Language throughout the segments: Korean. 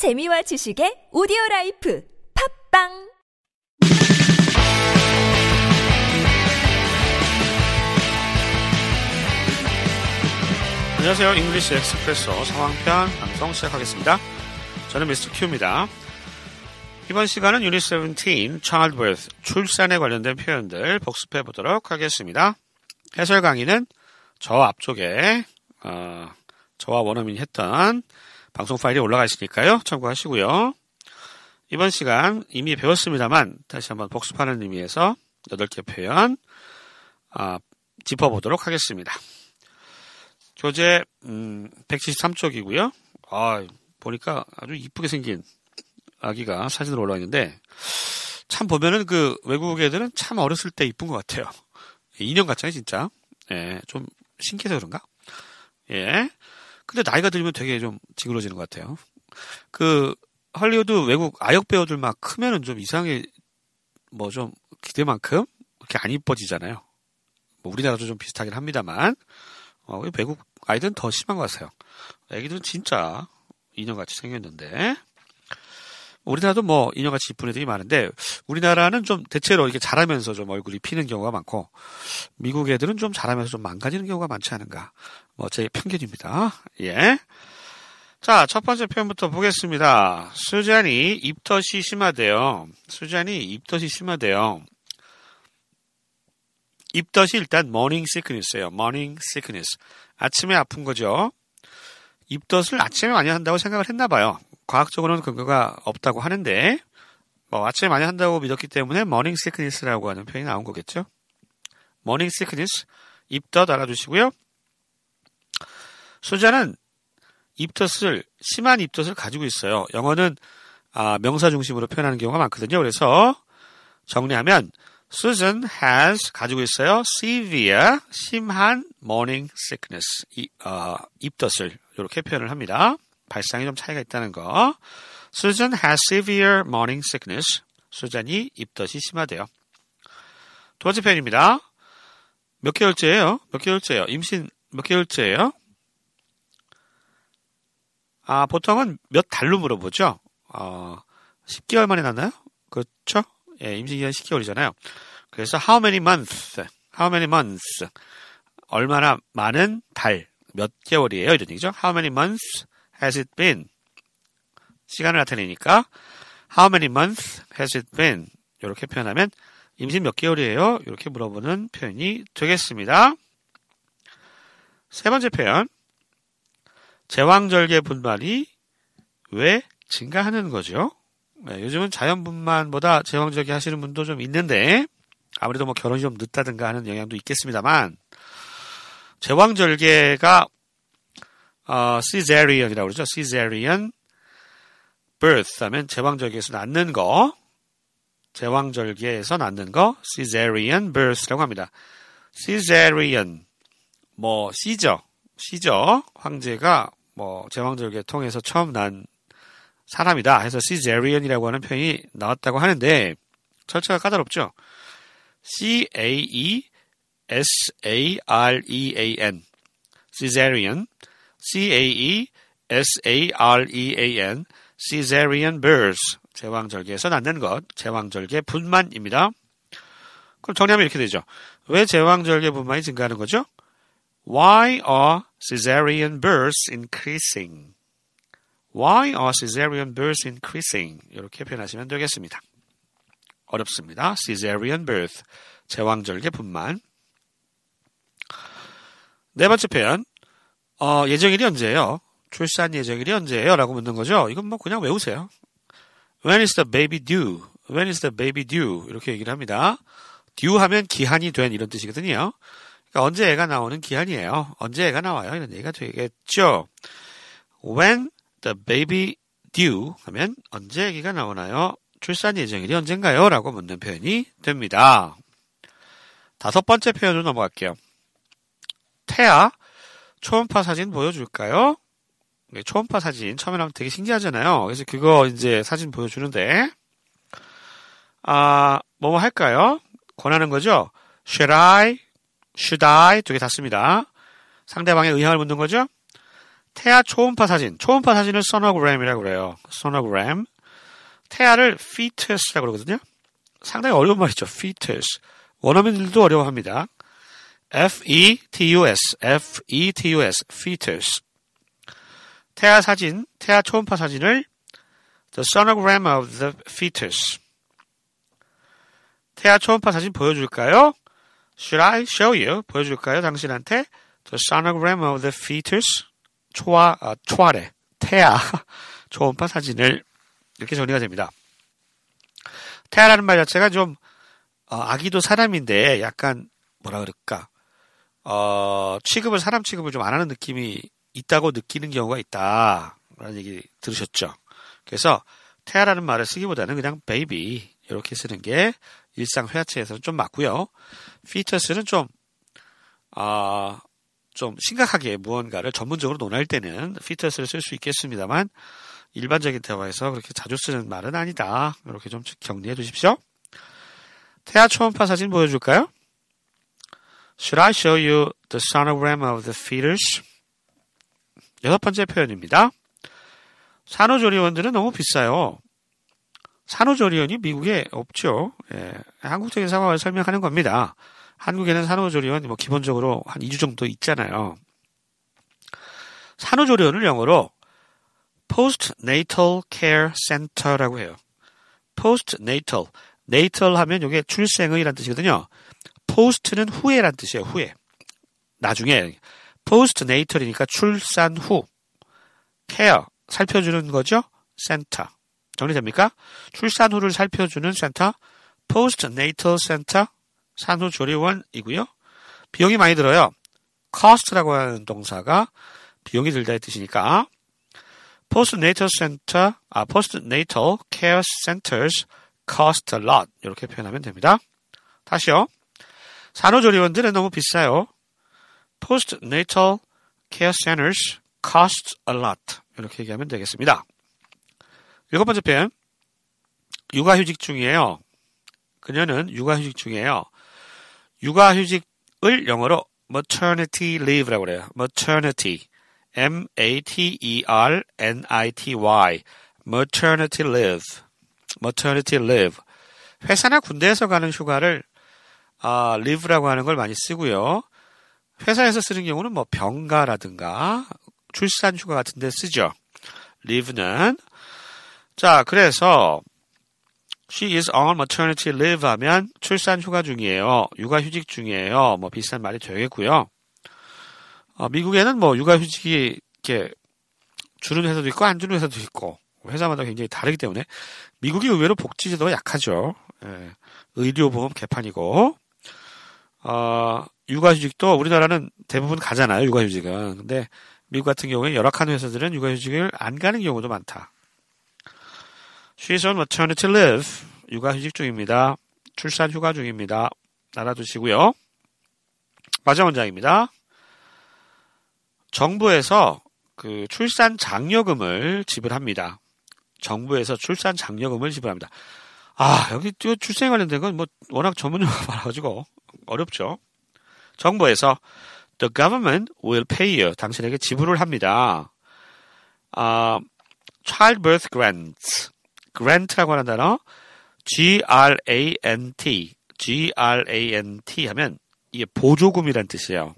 재미와 지식의 오디오 라이프 팟빵 안녕하세요. English Expresso 상황편 방송 시작하겠습니다. 저는 미스터 큐입니다. 이번 시간은 유닛 17 childbirth 출산에 관련된 표현들 복습해 보도록 하겠습니다. 해설 강의는 저 앞쪽에 어, 저와 원어민이 했던 방송 파일이 올라가 있으니까요. 참고하시고요. 이번 시간 이미 배웠습니다만 다시 한번 복습하는 의미에서 8개 표현 아, 짚어보도록 하겠습니다. 교재 음, 173쪽이고요. 아, 보니까 아주 이쁘게 생긴 아기가 사진으로 올라와 있는데 참 보면은 그 외국 애들은 참 어렸을 때 이쁜 것 같아요. 인형 같잖아요, 진짜. 예, 좀 신기해서 그런가? 예. 근데 나이가 들면 되게 좀 징그러지는 것 같아요. 그 할리우드 외국 아역 배우들 막 크면은 좀 이상하게 뭐좀 기대만큼 그렇게 안 이뻐지잖아요. 뭐 우리나라도 좀 비슷하긴 합니다만 어, 외국 아이들은 더 심한 것 같아요. 애기들은 진짜 인형같이 생겼는데 우리나라도 뭐 인형같이 이쁜 애들이 많은데 우리나라는 좀 대체로 이렇게 자라면서 좀 얼굴이 피는 경우가 많고 미국 애들은 좀 자라면서 좀 망가지는 경우가 많지 않은가 뭐 제 편견입니다. 예. 자, 첫 번째 표현부터 보겠습니다. 수잔이 입덧이 심하대요. 수잔이 입덧이 심하대요. 입덧이 일단 morning sickness예요. morning sickness. 아침에 아픈 거죠. 입덧을 아침에 많이 한다고 생각을 했나 봐요. 과학적으로는 근거가 없다고 하는데 뭐 아침에 많이 한다고 믿었기 때문에 morning sickness라고 하는 표현이 나온 거겠죠. morning sickness 입덧 알아두시고요. 수자는 입덧을 심한 입덧을 가지고 있어요. 영어는 아, 명사 중심으로 표현하는 경우가 많거든요. 그래서 정리하면 Susan has 가지고 있어요. severe 심한 morning sickness 이, 어, 입덧을 이렇게 표현을 합니다. 발상이 좀 차이가 있다는 거. Susan has severe morning sickness. 수잔이 입덧이 심하대요. 두 번째 표현입니다. 몇 개월째예요? 몇 개월째예요? 임신 몇 개월째예요? 아, 보통은 몇 달로 물어보죠. 어, 10개월 만에 났나요? 그렇죠? 예, 임신 기간 10개월이잖아요. 그래서 how many months? how many months? 얼마나 많은 달, 몇 개월이에요? 이런 얘기죠. how many months has it been? 시간을 나타내니까 how many months has it been? 이렇게 표현하면 임신 몇 개월이에요? 이렇게 물어보는 표현이 되겠습니다. 세 번째 표현. 제왕절개 분만이 왜 증가하는 거죠? 네, 요즘은 자연 분만보다 제왕절개 하시는 분도 좀 있는데 아무래도 뭐 결혼이 좀 늦다든가 하는 영향도 있겠습니다만 제왕절개가 어, Caesarean이라고 그러죠. Caesarean birth 하면 제왕절개에서 낳는 거 제왕절개에서 낳는 거 Caesarean birth라고 합니다. Caesarean 뭐 C죠. C죠. 황제가 뭐 제왕절개 통해서 처음 난 사람이다 해서 Caesarean이라고 하는 표현이 나왔다고 하는데 철자가 까다롭죠. C A E S A R E A N Caesarean C A E S A R E A N Caesarean birth 제왕절개에서 낳는 것 제왕절개 분만입니다. 그럼 정리하면 이렇게 되죠. 왜 제왕절개 분만이 증가하는 거죠? Why are Caesarean births increasing? Why are Caesarean births increasing? 이렇게 표현하시면 되겠습니다. 어렵습니다. Caesarean birth, 제왕절개 분만. 네 번째 표현, 어, 예정일이 언제예요? 출산 예정일이 언제예요? 라고 묻는 거죠. 이건 뭐 그냥 외우세요. When is the baby due? When is the baby due? 이렇게 얘기를 합니다. due 하면 기한이 된 이런 뜻이거든요. 그러니까 언제 애가 나오는 기한이에요. 언제 애가 나와요? 이런 얘기가 되겠죠. When the baby due 하면 언제 아기가 나오나요? 출산 예정일이 언젠가요? 라고 묻는 표현이 됩니다. 다섯 번째 표현으로 넘어갈게요. 태아 초음파 사진 보여줄까요? 네, 초음파 사진 처음에 나오면 되게 신기하잖아요. 그래서 그거 이제 사진 보여주는데 아 뭐뭐 할까요? 권하는 거죠. Should I? Should I? 두 개 다 씁니다. 상대방의 의향을 묻는 거죠. 태아 초음파 사진, 초음파 사진을 소노그램이라고 그래요. 소노그램. 태아를 fetus라고 그러거든요. 상당히 어려운 말이죠. fetus. 원어민들도 어려워합니다. F-E-T-U-S, F-E-T-U-S, fetus. 태아 사진, 태아 초음파 사진을 the sonogram of the fetus. 태아 초음파 사진 보여줄까요? Should I show you? 보여줄까요? 당신한테 the sonogram of the fetus. 초아, 아, 초아래. 태아 초음파 사진을 이렇게 정리가 됩니다. 태아라는 말 자체가 좀 어, 아기도 사람인데 약간 뭐라 그럴까 어, 취급을 사람 취급을 좀 안 하는 느낌이 있다고 느끼는 경우가 있다라는 얘기 들으셨죠. 그래서 태아라는 말을 쓰기보다는 그냥 베이비 이렇게 쓰는 게 일상 회화체에서는 좀 맞고요. 피터스는 좀 아, 좀 심각하게 무언가를 전문적으로 논할 때는 피터스를 쓸 수 있겠습니다만 일반적인 대화에서 그렇게 자주 쓰는 말은 아니다. 이렇게 좀 격리해 두십시오. 태아 초음파 사진 보여줄까요? Should I show you the sonogram of the fetus? 여섯 번째 표현입니다. 산후조리원들은 너무 비싸요. 산후조리원이 미국에 없죠. 예, 한국적인 상황을 설명하는 겁니다. 한국에는 산후조리원 뭐 기본적으로 한 2주 정도 있잖아요. 산후조리원을 영어로 Postnatal Care Center라고 해요. Postnatal, natal 하면 이게 출생의란 뜻이거든요. Post는 후에란 뜻이에요. 후에. 나중에 postnatal이니까 출산 후. care 살펴주는 거죠. center. 정리됩니까? 출산 후를 살펴주는 센터. postnatal center 산후조리원이고요. 비용이 많이 들어요. cost라고 하는 동사가 비용이 들다의 뜻이니까 postnatal center, 아, postnatal care centers cost a lot 이렇게 표현하면 됩니다. 다시요. 산후조리원들은 너무 비싸요. postnatal care centers cost a lot 이렇게 얘기하면 되겠습니다. 일곱 번째 표현 육아휴직 중이에요. 그녀는 육아휴직 중이에요. 육아휴직을 영어로 maternity leave라고 그래요. maternity M-A-T-E-R-N-I-T-Y maternity leave maternity leave 회사나 군대에서 가는 휴가를 아, live라고 하는 걸 많이 쓰고요. 회사에서 쓰는 경우는 뭐 병가라든가 출산 휴가 같은 데 쓰죠. live는 자, 그래서 she is on maternity leave 하면 출산 휴가 중이에요. 육아 휴직 중이에요. 뭐 비슷한 말이 되겠고요. 어, 미국에는 뭐 육아 휴직이 이렇게 주는 회사도 있고 안 주는 회사도 있고 회사마다 굉장히 다르기 때문에 미국이 의외로 복지제도가 약하죠. 예, 의료보험 개판이고 어, 육아휴직도 우리나라는 대부분 가잖아요. 육아휴직은 근데 미국 같은 경우에 열악한 회사들은 육아휴직을 안 가는 경우도 많다. She's on maternity leave. 육아휴직 중입니다. 출산 휴가 중입니다. 알아두시고요. 마지막 문장입니다. 정부에서 그 출산 장려금을 지불합니다. 정부에서 출산 장려금을 지불합니다. 아, 여기 또 출생 관련된 건 뭐 워낙 전문 용어가 많아가지고 어렵죠. 정부에서 the government will pay you 당신에게 지불을 합니다. 아, childbirth grants, grant라고 하는 단어 G-R-A-N-T, G-R-A-N-T 하면 이게 보조금이란 뜻이에요.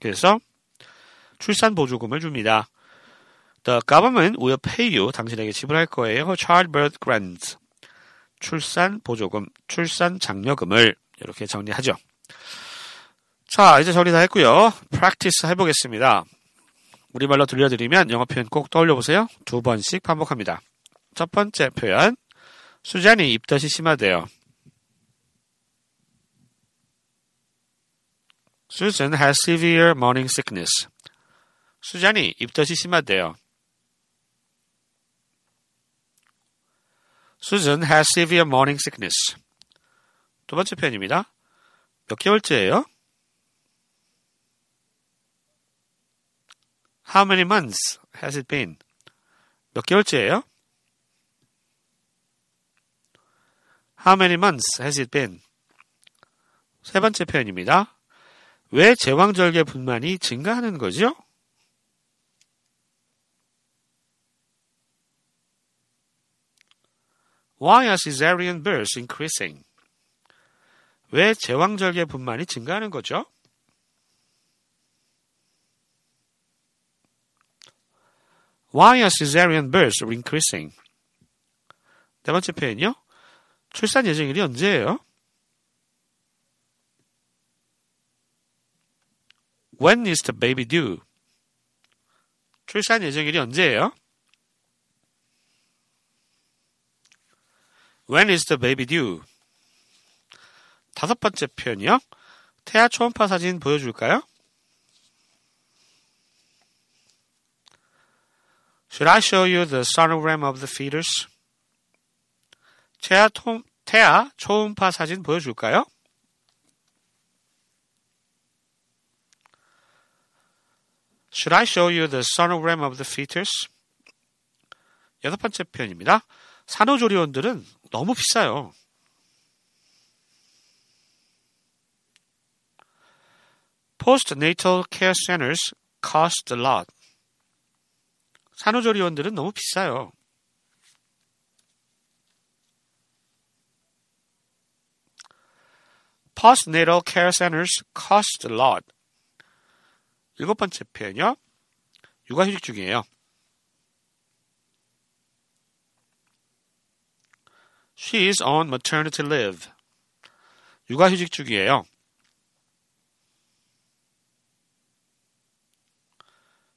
그래서 출산 보조금을 줍니다. The government will pay you. 당신에게 지불할 거예요. Childbirth grants. 출산 보조금, 출산 장려금을 이렇게 정리하죠. 자, 이제 정리 다 했고요. practice 해보겠습니다. 우리말로 들려드리면 영어 표현 꼭 떠올려 보세요. 두 번씩 반복합니다. 첫 번째 표현. 수잔이 입덧이 심하대요. Susan has severe morning sickness. 수잔이 입덧이 심하대요. Susan has severe morning sickness. 두 번째 표현입니다. 몇 개월째예요? How many months has it been? 몇 개월째예요? How many months has it been? 세 번째 표현입니다. 왜 제왕절개 분만이 증가하는 거죠? Why are cesarean births increasing? 왜 제왕절개 분만이 증가하는 거죠? Why are cesarean births increasing? 네 번째 표현이요. 출산 예정일이 언제예요? When is the baby due? 출산 예정일이 언제예요? When is the baby due? 다섯 번째 표현이요. 태아 초음파 사진 보여줄까요? Should I show you the sonogram of the fetus? 태아, 토, 태아 초음파 사진 보여줄까요? Should I show you the sonogram of the fetus? 여섯 번째 표현입니다. 산후조리원들은 너무 비싸요. Postnatal care centers cost a lot. 산후조리원들은 너무 비싸요. Care centers cost a lot. 일곱 번째 표현이요. 육아휴직 중이에요. She is on maternity leave. 육아휴직 중이에요.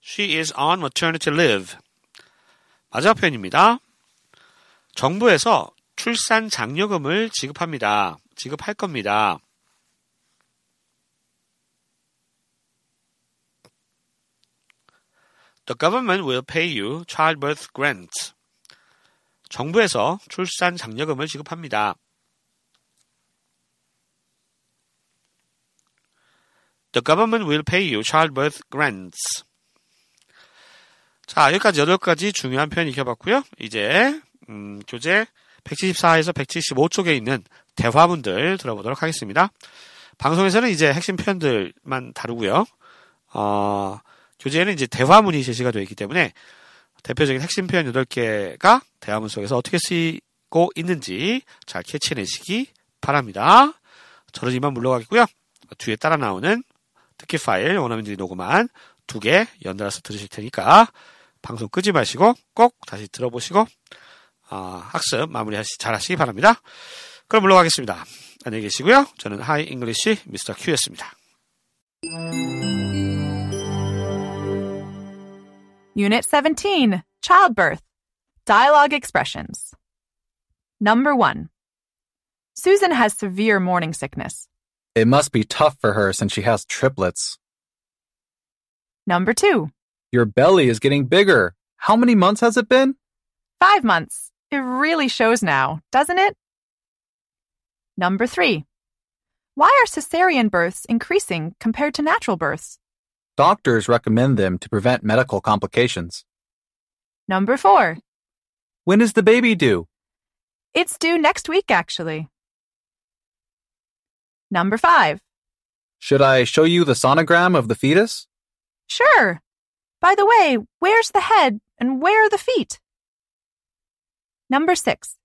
She is on maternity leave. 마지막 표현입니다. 정부에서 출산 장려금을 지급합니다. 지급할 겁니다. The government will pay you childbirth grants. 정부에서 출산 장려금을 지급합니다. The government will pay you childbirth grants. 자, 여기까지 8가지 중요한 표현 익혀봤고요. 이제 음, 교재 174에서 175쪽에 있는 대화문들 들어보도록 하겠습니다. 방송에서는 이제 핵심 표현들만 다루고요. 어, 교재에는 이제 대화문이 제시가 되어 있기 때문에 대표적인 핵심 표현 8개가 대화문 속에서 어떻게 쓰이고 있는지 잘 캐치해내시기 바랍니다. 저는 이만 물러가겠고요. 뒤에 따라 나오는 듣기 파일 원어민들이 녹음한 두 개 연달아서 들으실 테니까 방송 끄지 마시고 꼭 다시 들어보시고 어, 학습 마무리 잘 하시기 바랍니다. 그럼 물러가겠습니다. 안녕히 계시고요. 저는 Hi English 미스터 큐였습니다. Unit 17 Childbirth Dialogue Expressions Number 1 Susan has severe morning sickness. It must be tough for her since she has triplets. Number 2 Your belly is getting bigger. How many months has it been? Five months. It really shows now, doesn't it? Number 3 Why are cesarean births increasing compared to natural births? Doctors recommend them to prevent medical complications. Number 4 When is the baby due? It's due next week, actually. Number 5 Should I show you the sonogram of the fetus? Sure. By the way, where's the head and where are the feet? Number 6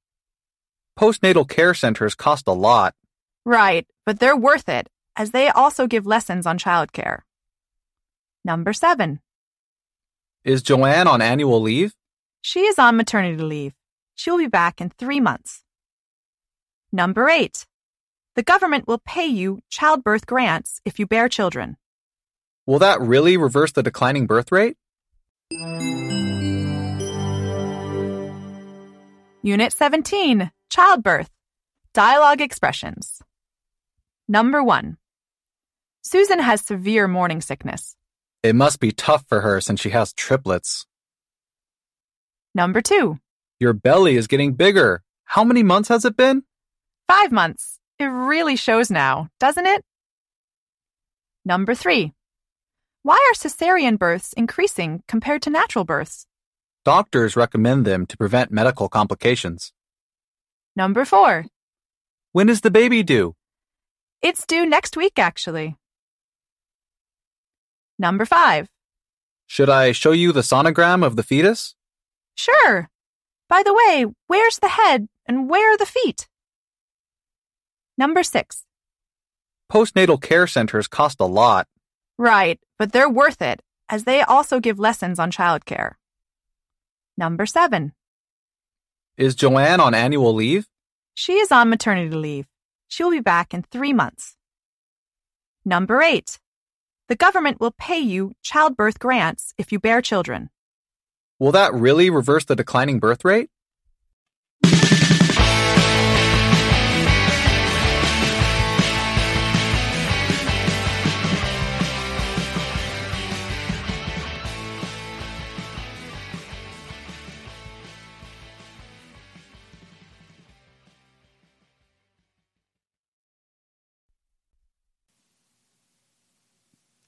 Postnatal care centers cost a lot. Right, but they're worth it, as they also give lessons on childcare. Number 7 Is Joanne on annual leave? She is on maternity leave. She will be back in three months. Number 8 The government will pay you childbirth grants if you bear children. Will that really reverse the declining birth rate? Unit 17 Childbirth Dialogue Expressions Number 1 Susan has severe morning sickness. It must be tough for her since she has triplets. Number 2 Your belly is getting bigger. How many months has it been? Five months. It really shows now, doesn't it? Number 3 Why are cesarean births increasing compared to natural births? Doctors recommend them to prevent medical complications. Number 4 When is the baby due? It's due next week, actually. Number 5 Should I show you the sonogram of the fetus? Sure. By the way, where's the head And where are the feet? Number six. Postnatal care centers cost a lot. Right, but they're worth it, as they also give lessons on childcare. Number seven. Is Joanne on annual leave? She is on maternity leave. She will be back in three months. Number eight. The government will pay you childbirth grants if you bear children. Will that really reverse the declining birth rate?